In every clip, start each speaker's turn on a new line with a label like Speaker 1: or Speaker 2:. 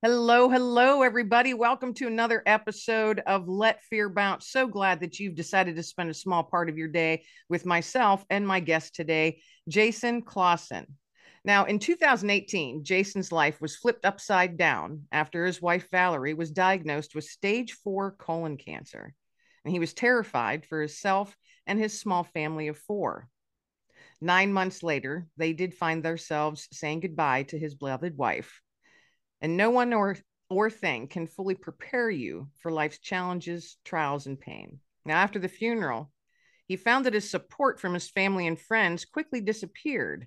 Speaker 1: Hello, hello, everybody. Welcome to another episode of Let Fear Bounce. So glad that you've decided to spend a small part of your day with myself and my guest today, Jason Clausen. Now, in 2018, Jason's life was flipped upside down after his wife Valerie was diagnosed with stage four colon cancer. And he was terrified for himself and his small family of four. Nine months later, they did find themselves saying goodbye to his beloved wife and no one or or thing can fully prepare you for life's challenges, trials, and pain. Now, after the funeral, he found that his support from his family and friends quickly disappeared.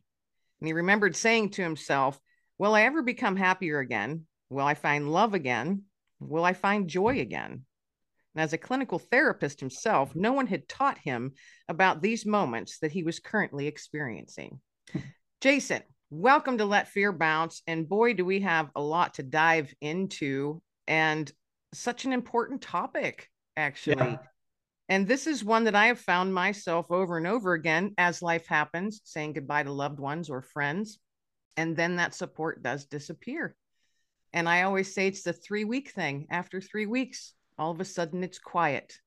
Speaker 1: And he remembered saying to himself, Will I ever become happier again? Will I find love again? Will I find joy again? And as a clinical therapist himself, no one had taught him about these moments that he was currently experiencing. Hmm. Jason, Welcome to Let Fear Bounce. And boy, do we have a lot to dive into and such an important topic, actually. Yeah. And this is one that I have found myself over and over again as life happens, saying goodbye to loved ones or friends. And then that support does disappear. And I always say it's the three week thing. After three weeks, all of a sudden it's quiet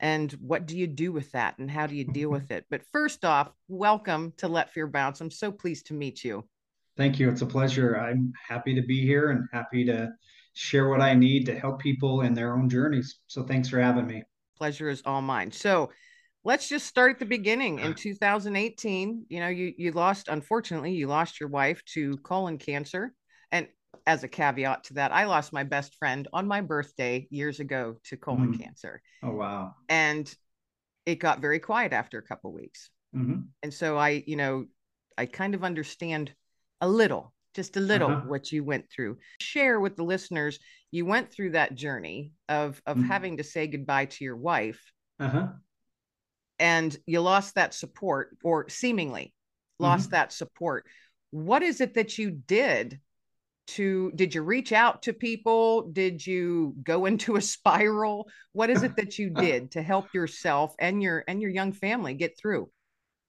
Speaker 1: and what do you do with that and how do you deal mm-hmm. with it? But first off welcome to let fear bounce. I'm so pleased to meet you.
Speaker 2: Thank you. It's a pleasure. I'm happy to be here and happy to share what i need to help people in their own journeys. So thanks for having me.
Speaker 1: Pleasure is all mine. So let's just start at the beginning. In ah. 2018 you know you you lost unfortunately you lost your wife to colon cancer as a caveat to that, I lost my best friend on my birthday years ago to colon mm. cancer.
Speaker 2: Oh wow!
Speaker 1: And it got very quiet after a couple weeks. Mm-hmm. And so I, you know, I kind of understand a little, just a little, uh-huh. what you went through. Share with the listeners. You went through that journey of of mm-hmm. having to say goodbye to your wife, uh-huh. and you lost that support, or seemingly lost mm-hmm. that support. What is it that you did to did you reach out to people? Did you go into a spiral? What is it that you did to help yourself and your and your young family get through?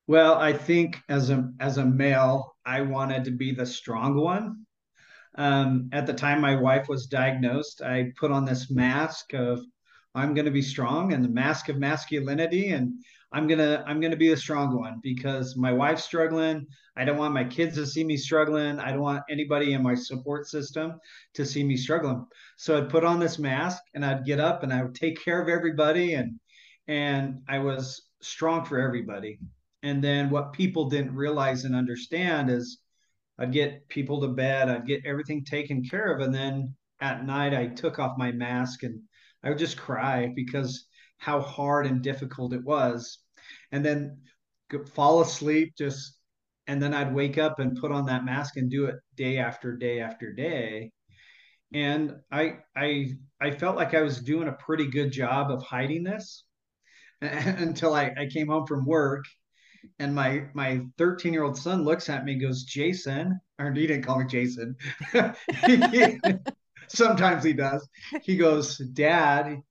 Speaker 2: Well i think as a as a male i wanted to be the strong one. Um, at the time my wife was diagnosed i put on this mask of i'm going to be strong and the mask of masculinity and I'm gonna I'm gonna be the strong one because my wife's struggling. I don't want my kids to see me struggling. I don't want anybody in my support system to see me struggling. So I'd put on this mask and I'd get up and I would take care of everybody and and I was strong for everybody. And then what people didn't realize and understand is I'd get people to bed, I'd get everything taken care of, and then at night I took off my mask and I would just cry because how hard and difficult it was. And then fall asleep just and then I'd wake up and put on that mask and do it day after day after day. And I I I felt like I was doing a pretty good job of hiding this until I, I came home from work. And my my 13 year old son looks at me and goes Jason or he didn't call me Jason. Sometimes he does. He goes dad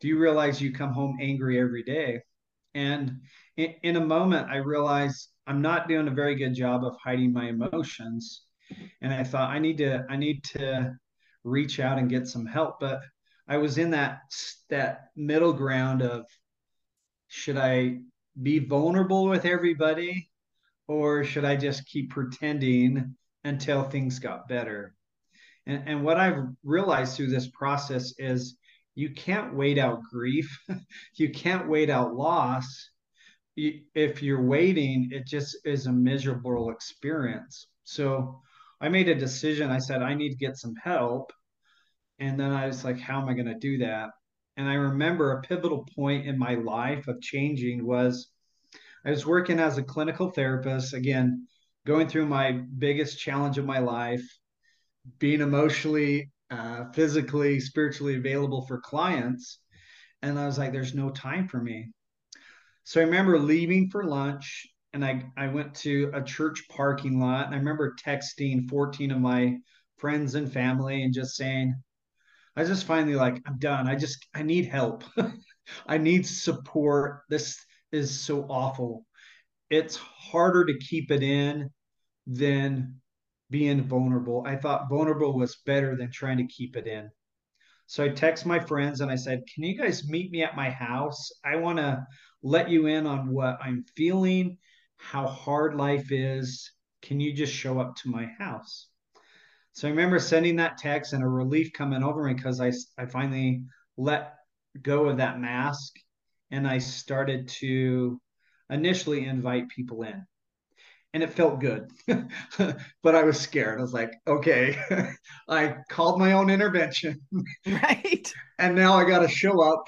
Speaker 2: do you realize you come home angry every day? And in, in a moment, I realized I'm not doing a very good job of hiding my emotions. And I thought I need to, I need to reach out and get some help. But I was in that, that middle ground of should I be vulnerable with everybody or should I just keep pretending until things got better? And, and what I've realized through this process is you can't wait out grief. You can't wait out loss. If you're waiting it just is a miserable experience. So i made a decision. I said i need to get some help. And then i was like how am i going to do that? And i remember a pivotal point in my life of changing was i was working as a clinical therapist again going through my biggest challenge of my life being emotionally uh, physically, spiritually available for clients. And I was like, there's no time for me. So I remember leaving for lunch and I, I went to a church parking lot. And I remember texting 14 of my friends and family and just saying, I just finally like, I'm done. I just, I need help. I need support. This is so awful. It's harder to keep it in than being vulnerable. I thought vulnerable was better than trying to keep it in. So I text my friends and I said, Can you guys meet me at my house? I want to let you in on what I'm feeling, how hard life is. Can you just show up to my house? So I remember sending that text and a relief coming over me because I, I finally let go of that mask and I started to initially invite people in and it felt good. but I was scared. I was like, okay, I called my own intervention.
Speaker 1: Right.
Speaker 2: and now I got to show up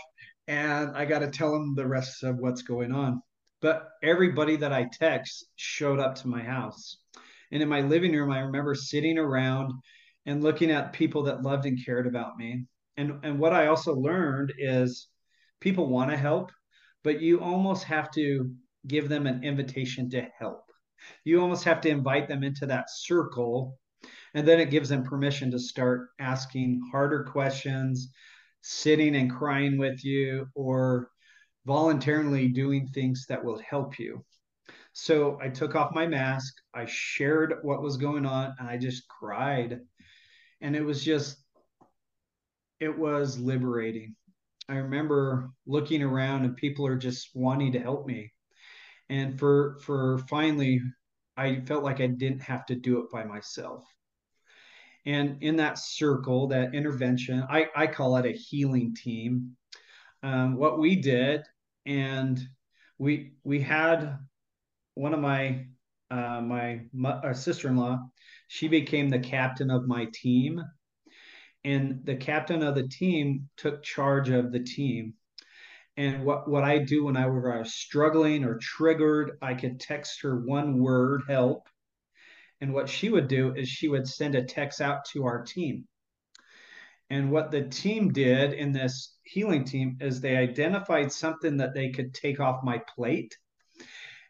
Speaker 2: and I got to tell them the rest of what's going on. But everybody that I text showed up to my house. And in my living room, I remember sitting around and looking at people that loved and cared about me. And, and what I also learned is people want to help, but you almost have to give them an invitation to help you almost have to invite them into that circle. And then it gives them permission to start asking harder questions, sitting and crying with you, or voluntarily doing things that will help you. So I took off my mask, I shared what was going on, and I just cried. And it was just, it was liberating. I remember looking around and people are just wanting to help me and for for finally i felt like i didn't have to do it by myself. And in that circle that intervention i i call it a healing team. Um, what we did and we we had one of my uh, my, my sister-in-law she became the captain of my team. And the captain of the team took charge of the team and what, what I do when I was struggling or triggered, I could text her one word, help. And what she would do is she would send a text out to our team. And what the team did in this healing team is they identified something that they could take off my plate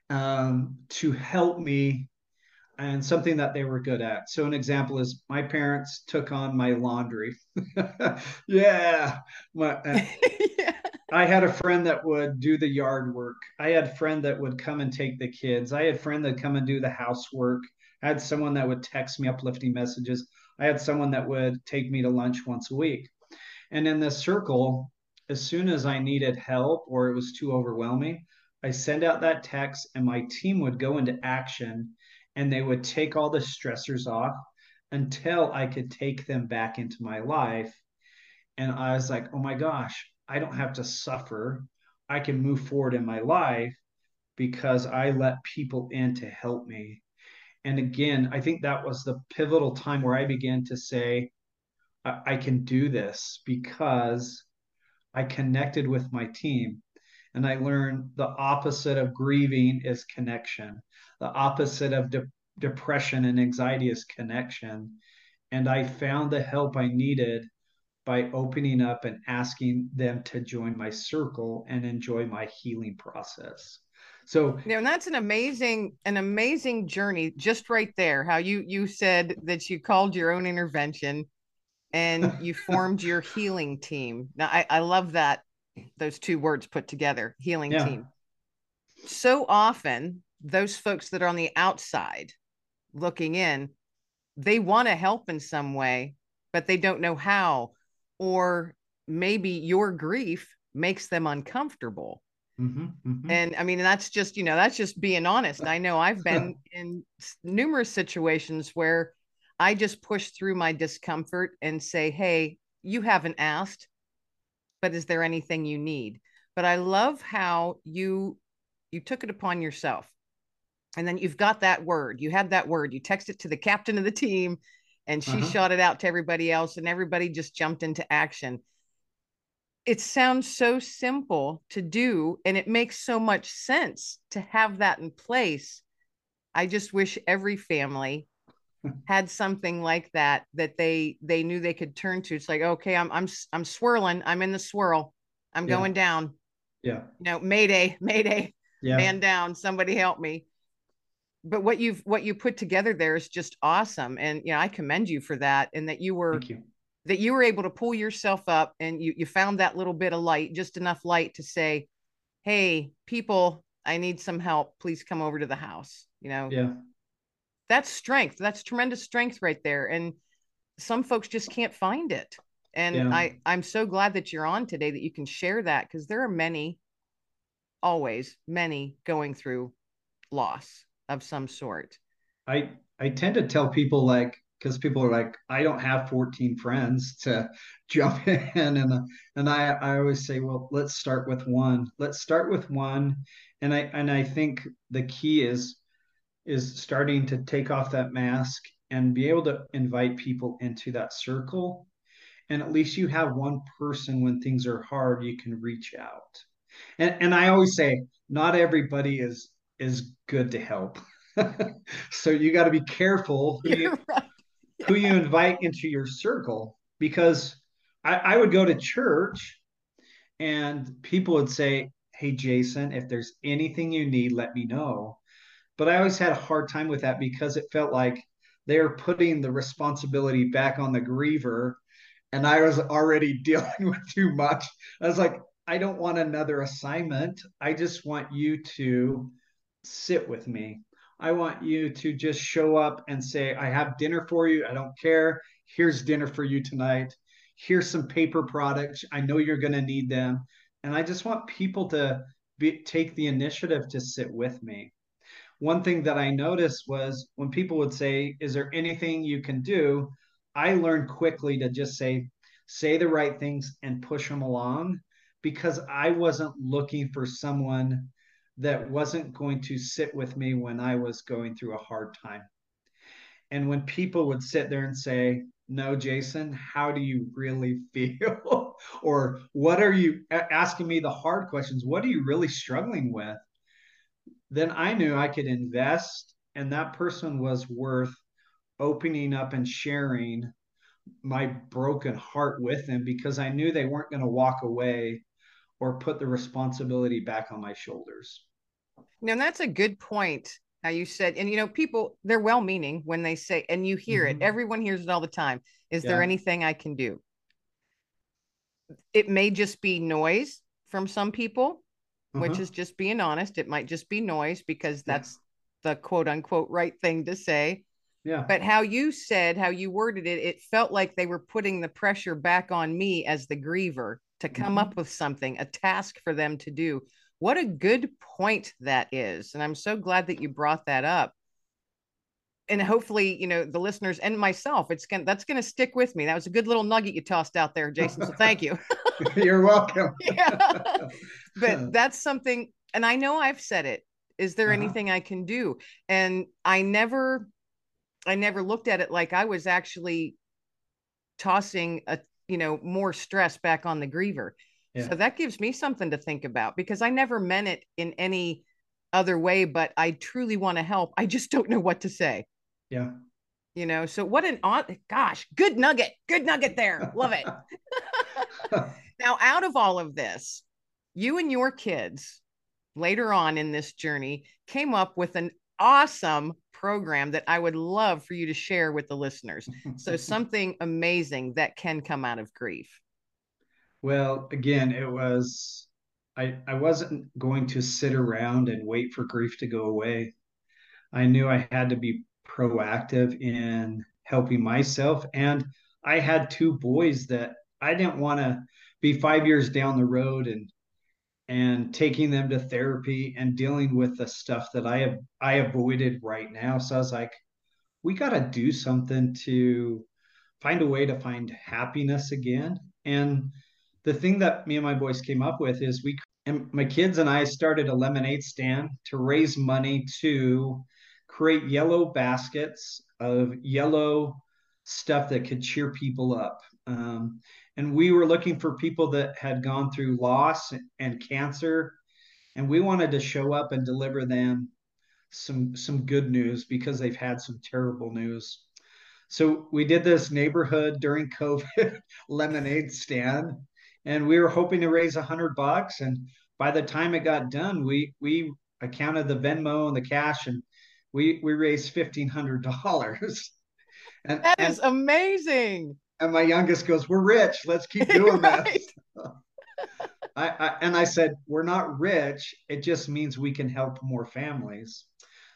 Speaker 2: um, to help me and something that they were good at. So, an example is my parents took on my laundry. yeah. My, uh, yeah. I had a friend that would do the yard work. I had a friend that would come and take the kids. I had a friend that come and do the housework. I had someone that would text me uplifting messages. I had someone that would take me to lunch once a week. And in this circle, as soon as I needed help or it was too overwhelming, I send out that text and my team would go into action and they would take all the stressors off until I could take them back into my life. And I was like, oh my gosh, I don't have to suffer. I can move forward in my life because I let people in to help me. And again, I think that was the pivotal time where I began to say, I, I can do this because I connected with my team. And I learned the opposite of grieving is connection. The opposite of de- depression and anxiety is connection. And I found the help I needed by opening up and asking them to join my circle and enjoy my healing process. So
Speaker 1: yeah, and that's an amazing, an amazing journey just right there. How you you said that you called your own intervention and you formed your healing team. Now I, I love that those two words put together, healing yeah. team. So often those folks that are on the outside looking in, they want to help in some way, but they don't know how or maybe your grief makes them uncomfortable. Mm-hmm, mm-hmm. And I mean, that's just, you know, that's just being honest. I know I've been in numerous situations where I just push through my discomfort and say, Hey, you haven't asked, but is there anything you need? But I love how you you took it upon yourself. And then you've got that word. You had that word. You text it to the captain of the team and she uh-huh. shot it out to everybody else and everybody just jumped into action. It sounds so simple to do and it makes so much sense to have that in place. I just wish every family had something like that that they they knew they could turn to. It's like okay i'm i'm i'm swirling. I'm in the swirl. I'm yeah. going down.
Speaker 2: Yeah.
Speaker 1: You know mayday mayday yeah. man down. Somebody help me but what you've what you put together there is just awesome and you know i commend you for that and that you were
Speaker 2: you.
Speaker 1: that you were able to pull yourself up and you you found that little bit of light just enough light to say hey people i need some help please come over to the house you know
Speaker 2: yeah
Speaker 1: that's strength. That's tremendous strength right there. And some folks just can't find it. And yeah. I, I'm so glad that you're on today that you can share that because there are many, always many going through loss of some sort.
Speaker 2: I I tend to tell people like because people are like, I don't have 14 friends to jump in, and and I I always say, well, let's start with one. Let's start with one, and I and I think the key is is starting to take off that mask and be able to invite people into that circle, and at least you have one person when things are hard you can reach out, and and I always say, not everybody is is good to help. so you got to be careful who you, right who you invite into your circle because I, I would go to church and people would say, Hey, Jason, if there's anything you need, let me know. But I always had a hard time with that because it felt like they were putting the responsibility back on the griever. And I was already dealing with too much. I was like, I don't want another assignment. I just want you to sit with me. I want you to just show up and say, I have dinner for you. I don't care. Here's dinner for you tonight. Here's some paper products. I know you're going to need them. And I just want people to be, take the initiative to sit with me. One thing that I noticed was when people would say, Is there anything you can do? I learned quickly to just say, say the right things and push them along because I wasn't looking for someone that wasn't going to sit with me when I was going through a hard time. And when people would sit there and say, No, Jason, how do you really feel? or what are you asking me the hard questions? What are you really struggling with? Then I knew I could invest, and that person was worth opening up and sharing my broken heart with them because I knew they weren't going to walk away or put the responsibility back on my shoulders.
Speaker 1: Now that's a good point. How you said, and you know, people they're well meaning when they say, and you hear mm-hmm. it, everyone hears it all the time. Is yeah. there anything I can do? It may just be noise from some people, uh-huh. which is just being honest. It might just be noise because that's yeah. the quote unquote right thing to say.
Speaker 2: Yeah.
Speaker 1: But how you said, how you worded it, it felt like they were putting the pressure back on me as the griever to come mm-hmm. up with something, a task for them to do. What a good point that is. And I'm so glad that you brought that up. And hopefully, you know, the listeners and myself, it's going to that's to stick with me. That was a good little nugget you tossed out there, Jason. So thank you.
Speaker 2: You're welcome.
Speaker 1: yeah. But that's something, and I know I've said it. Is there uh-huh. anything I can do? And I never, I never looked at it like I was actually tossing a, you know, more stress back on the griever. Yeah. So that gives me something to think about because I never meant it in any other way, but I truly want to help. I just don't know what to say.
Speaker 2: Yeah.
Speaker 1: You know, so what an odd gosh, good nugget, good nugget there. Love it. now, out of all of this, you and your kids later on in this journey came up with an awesome program that I would love for you to share with the listeners. So, something amazing that can come out of grief.
Speaker 2: Well, again, it was I I wasn't going to sit around and wait for grief to go away. I knew I had to be proactive in helping myself and I had two boys that I didn't want to be 5 years down the road and and taking them to therapy and dealing with the stuff that I have I avoided right now. So I was like, we got to do something to find a way to find happiness again. And the thing that me and my boys came up with is we and my kids and I started a lemonade stand to raise money to create yellow baskets of yellow stuff that could cheer people up. Um, and we were looking for people that had gone through loss and cancer, and we wanted to show up and deliver them some some good news because they've had some terrible news. So we did this neighborhood during COVID lemonade stand, and we were hoping to raise a hundred bucks. And by the time it got done, we we accounted the Venmo and the cash, and we we raised fifteen hundred dollars.
Speaker 1: And that is and, amazing.
Speaker 2: And my youngest goes, "We're rich. Let's keep doing right. this." I, I, and I said, "We're not rich. It just means we can help more families."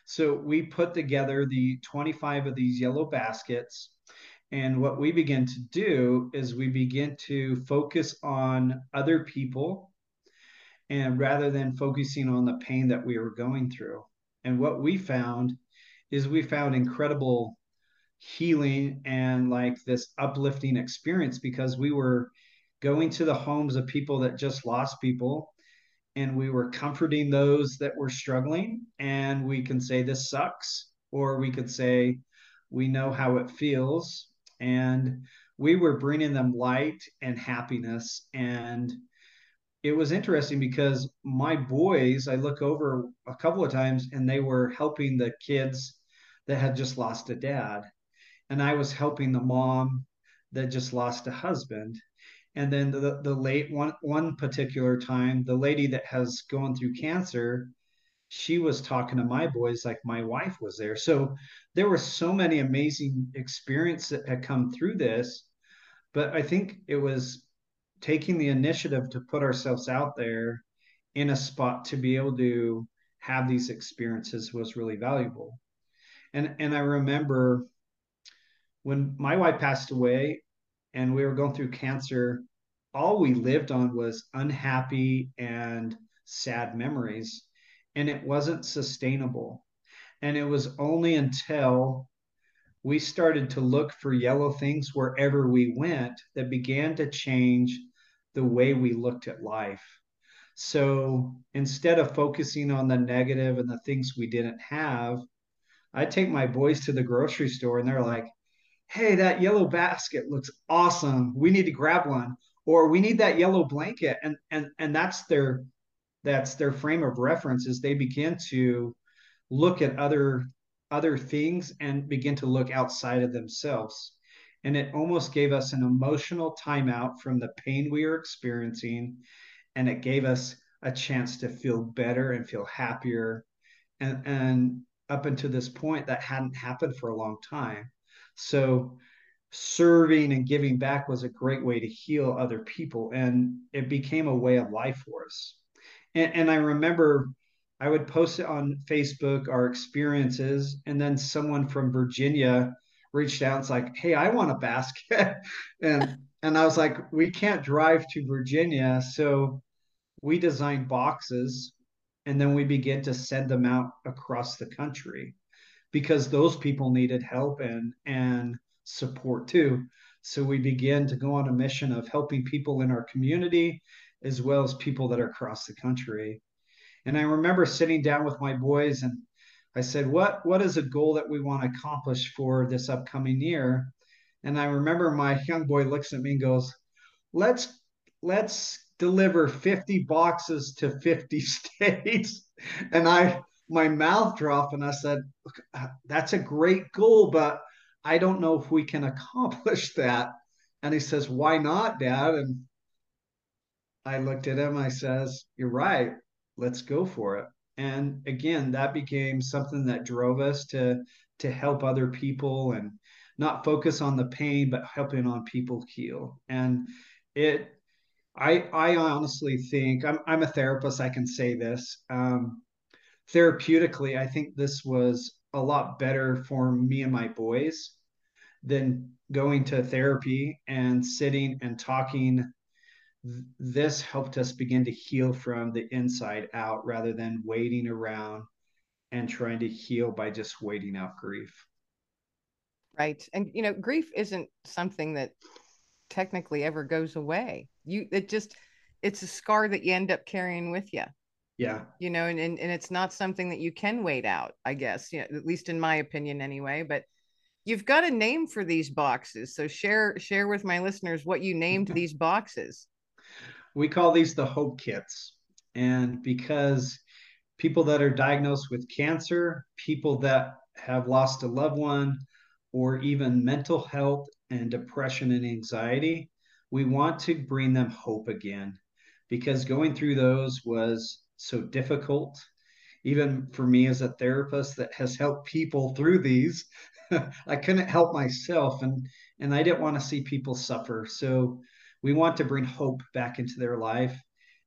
Speaker 2: So we put together the 25 of these yellow baskets. And what we begin to do is we begin to focus on other people and rather than focusing on the pain that we were going through. And what we found is we found incredible healing and like this uplifting experience because we were going to the homes of people that just lost people and we were comforting those that were struggling and we can say this sucks or we could say we know how it feels and we were bringing them light and happiness. And it was interesting because my boys i look over a couple of times and they were helping the kids that had just lost a dad. And i was helping the mom that just lost a husband. And then the, the late one one particular time the lady that has gone through cancer she was talking to my boys like my wife was there so there were so many amazing experiences that had come through this but i think it was taking the initiative to put ourselves out there in a spot to be able to have these experiences was really valuable and and i remember when my wife passed away and we were going through cancer, all we lived on was unhappy and sad memories. And it wasn't sustainable. And it was only until we started to look for yellow things wherever we went that began to change the way we looked at life. So instead of focusing on the negative and the things we didn't have, I take my boys to the grocery store and they're like, hey, that yellow basket looks awesome. We need to grab one. Or we need that yellow blanket. And and and that's their that's their frame of reference is they begin to look at other other things and begin to look outside of themselves. And it almost gave us an emotional timeout from the pain we are experiencing. And it gave us a chance to feel better and feel happier. And, and up until this point, that hadn't happened for a long time. So serving and giving back was a great way to heal other people. And it became a way of life for us. And, and I remember I would post it on Facebook, our experiences, and then someone from Virginia reached out and's like, Hey, I want a basket. and and I was like, we can't drive to Virginia. So we designed boxes and then we begin to send them out across the country because those people needed help and and support too. So we began to go on a mission of helping people in our community as well as people that are across the country. And I remember sitting down with my boys and I said, "What what is a goal that we want to accomplish for this upcoming year?" And I remember my young boy looks at me and goes, "Let's let's deliver 50 boxes to 50 states." And I my mouth dropped and I said, uh, That's a great goal, but I don't know if we can accomplish that. And he says, Why not, Dad? And I looked at him, I says, You're right. Let's go for it. And again, that became something that drove us to to help other people and not focus on the pain, but helping on people heal. And it I I honestly think I'm I'm a therapist, I can say this. Um, therapeutically, I think this was a lot better for me and my boys than going to therapy and sitting and talking. This helped us begin to heal from the inside out rather than waiting around and trying to heal by just waiting out grief.
Speaker 1: Right. And, you know, grief isn't something that technically ever goes away. You, it just, it's a scar that you end up carrying with you
Speaker 2: yeah
Speaker 1: you know and, and and it's not something that you can wait out i guess you know, at least in my opinion anyway but you've got a name for these boxes so share share with my listeners what you named these boxes
Speaker 2: we call these the hope kits. And because people that are diagnosed with cancer people that have lost a loved one or even mental health and depression and anxiety we want to bring them hope again. Because going through those was so difficult even for me as a therapist that has helped people through these i couldn't help myself and and i didn't want to see people suffer. So we want to bring hope back into their life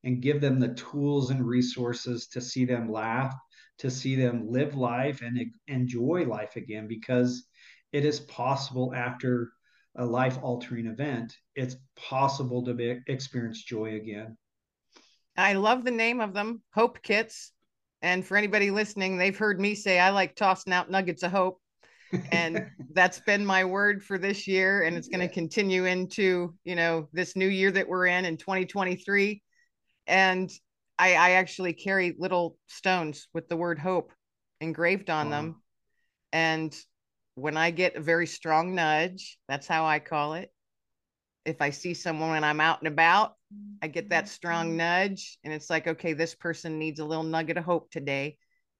Speaker 2: and give them the tools and resources to see them laugh to see them live life and enjoy life again because it is possible after a life altering event it's possible to be, experience joy again.
Speaker 1: I love the name of them hope kits. And for anybody listening they've heard me say i like tossing out nuggets of hope and that's been my word for this year and it's going to continue into you know this new year that we're in in 2023 and I, I actually carry little stones with the word hope engraved on wow. them. And when I get a very strong nudge, that's how I call it. If I see someone when I'm out and about, I get that strong mm-hmm. nudge, and it's like, okay, this person needs a little nugget of hope today.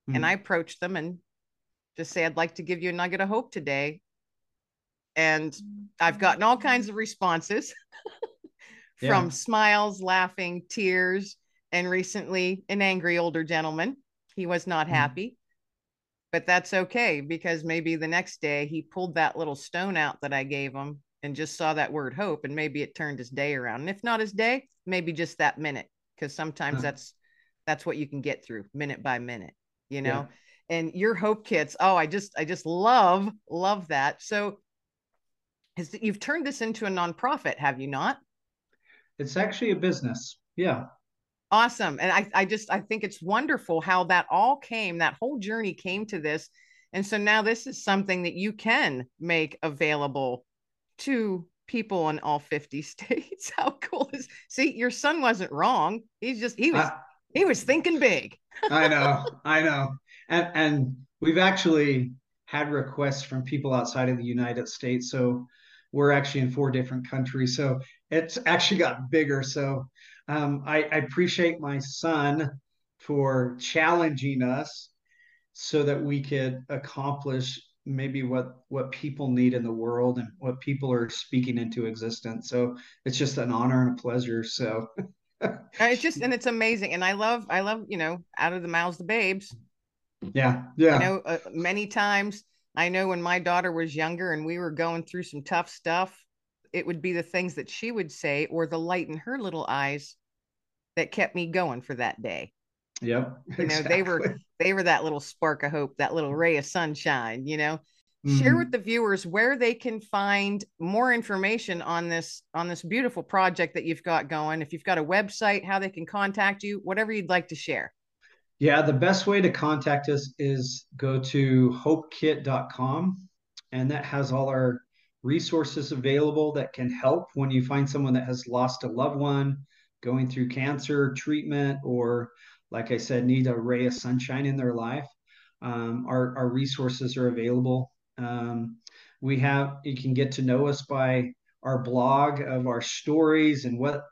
Speaker 1: Mm-hmm. And I approach them and just say, I'd like to give you a nugget of hope today. And mm-hmm. I've mm-hmm. gotten all mm-hmm. kinds of responses from yeah. smiles, laughing, tears and recently an angry older gentleman. He was not happy, but that's okay because maybe the next day he pulled that little stone out that I gave him and just saw that word hope and maybe it turned his day around. And if not his day, maybe just that minute because sometimes that's that's what you can get through minute by minute, you know. Yeah. And your hope kits, oh, I just I just love love that. So has you've turned this into a nonprofit, have you not?
Speaker 2: It's actually a business. Yeah
Speaker 1: awesome and I, I just i think it's wonderful how that all came that whole journey came to this and so now this is something that you can make available to people in all 50 states how cool is see your son wasn't wrong he's just he was uh, he was thinking big
Speaker 2: i know i know and and we've actually had requests from people outside of the united states. So we're actually in four different countries. So it's actually got bigger. So um, I, I appreciate my son for challenging us so that we could accomplish maybe what what people need in the world and what people are speaking into existence. So it's just an honor and a pleasure. So
Speaker 1: it's just and it's amazing. And i love i love you know out of the mouths the babes
Speaker 2: yeah yeah
Speaker 1: you know uh, many times i know when my daughter was younger and we were going through some tough stuff it would be the things that she would say or the light in her little eyes that kept me going for that day.
Speaker 2: Yep.
Speaker 1: You know, exactly. they were they were that little spark of hope, that little ray of sunshine, you know. Mm-hmm. Share with the viewers where they can find more information on this on this beautiful project that you've got going. If you've got a website, how they can contact you, whatever you'd like to share.
Speaker 2: Yeah, the best way to contact us is go to hopekit.com and that has all our resources available that can help when you find someone that has lost a loved one, going through cancer treatment, or like I said, need a ray of sunshine in their life. Um, our, our resources are available. Um, we have, you can get to know us by our blog of our stories and what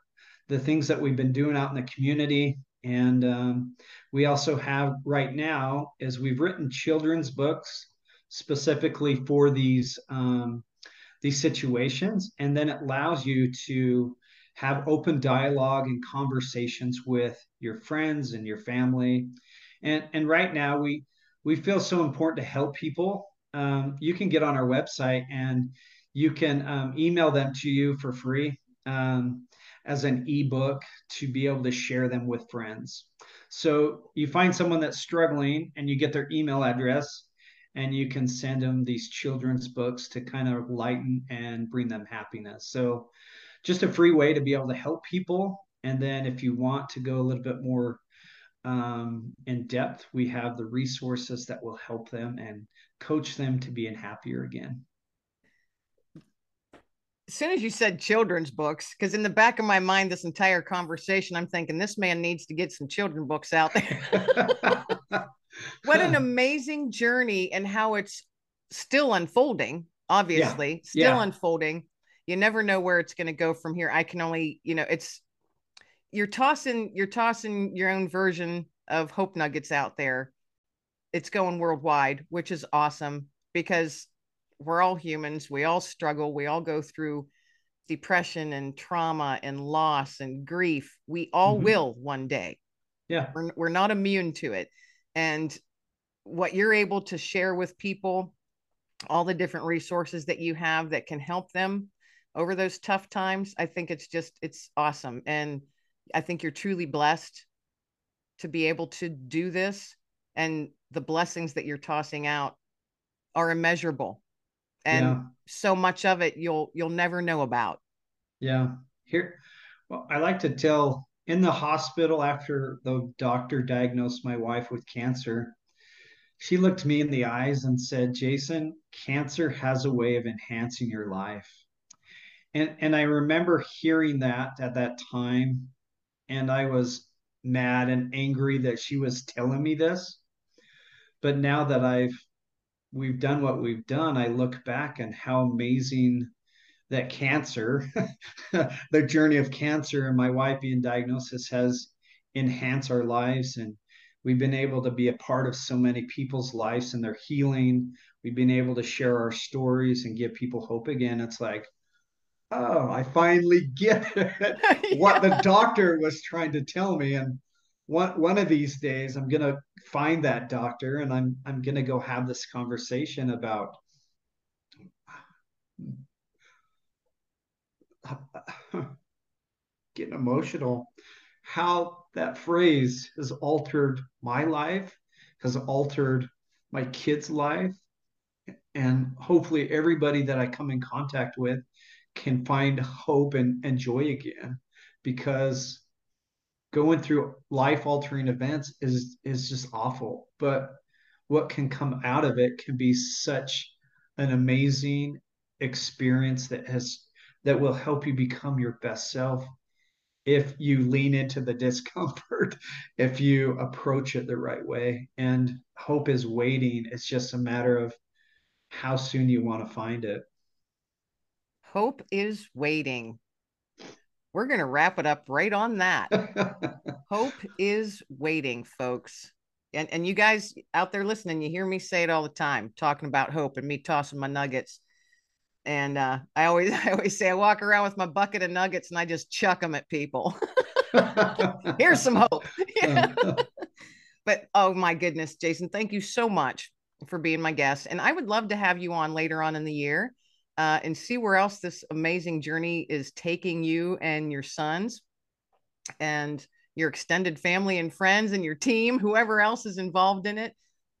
Speaker 2: the things that we've been doing out in the community. And um, we also have right now, as we've written children's books specifically for these um, these situations, and then it allows you to have open dialogue and conversations with your friends and your family. And and right now we we feel so important to help people. Um, you can get on our website and you can um, email them to you for free um, as an ebook to be able to share them with friends. So you find someone that's struggling and you get their email address and you can send them these children's books to kind of lighten and bring them happiness. So, just a free way to be able to help people. And then, if you want to go a little bit more um, in depth, we have the resources that will help them and coach them to being happier again.
Speaker 1: As soon as you said children's books, because in the back of my mind, this entire conversation, I'm thinking this man needs to get some children's books out there. what an amazing journey and how it's still unfolding obviously yeah. still yeah. unfolding you never know where it's going to go from here i can only you know it's you're tossing you're tossing your own version of hope nuggets out there it's going worldwide which is awesome because we're all humans we all struggle we all go through depression and trauma and loss and grief. We all mm-hmm. will one day.
Speaker 2: Yeah.
Speaker 1: We're, we're not immune to it. And what you're able to share with people all the different resources that you have that can help them over those tough times i think it's just it's awesome. And i think you're truly blessed to be able to do this. And the blessings that you're tossing out are immeasurable and
Speaker 2: Yeah.
Speaker 1: so much of it you'll you'll never know about
Speaker 2: Yeah. Here, well, I like to tell in the hospital after the doctor diagnosed my wife with cancer, she looked me in the eyes and said, Jason, cancer has a way of enhancing your life. And and I remember hearing that at that time, and I was mad and angry that she was telling me this. But now that I've we've done what we've done, I look back and how amazing that cancer, the journey of cancer and my wife being diagnosed has enhanced our lives. And we've been able to be a part of so many people's lives and their healing. We've been able to share our stories and give people hope again. It's like, oh, I finally get it. what the doctor was trying to tell me. And one one of these days I'm gonna find that doctor and I'm I'm gonna go have this conversation about getting emotional how that phrase has altered my life has altered my kids life and hopefully everybody that i come in contact with can find hope and, and joy again because going through life altering events is is just awful. But what can come out of it can be such an amazing experience that has that will help you become your best self if you lean into the discomfort if you approach it the right way. And hope is waiting. It's just a matter of how soon you want to find it.
Speaker 1: Hope is waiting we're going to wrap it up right on that. Hope is waiting folks. And and you guys out there listening you hear me say it all the time talking about hope and me tossing my nuggets. And uh, I always I always say I walk around with my bucket of nuggets and I just chuck them at people. Here's some hope. but oh my goodness, Jason, thank you so much for being my guest, and I would love to have you on later on in the year uh, and see where else this amazing journey is taking you and your sons and your extended family and friends and your team, whoever else is involved in it.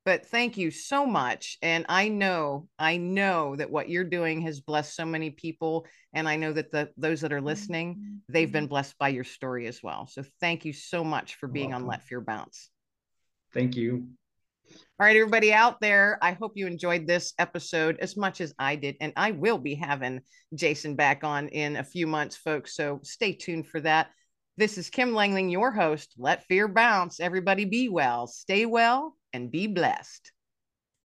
Speaker 1: But thank you so much. And i know i know that what you're doing has blessed so many people. And i know that the those that are listening they've been blessed by your story as well. So thank you so much for being on let fear bounce.
Speaker 2: Thank you
Speaker 1: all right everybody out there i hope you enjoyed this episode as much as i did and i will be having jason back on in a few months folks so stay tuned for that. This is kim langling your host. Let fear bounce. Everybody be well stay well and be blessed.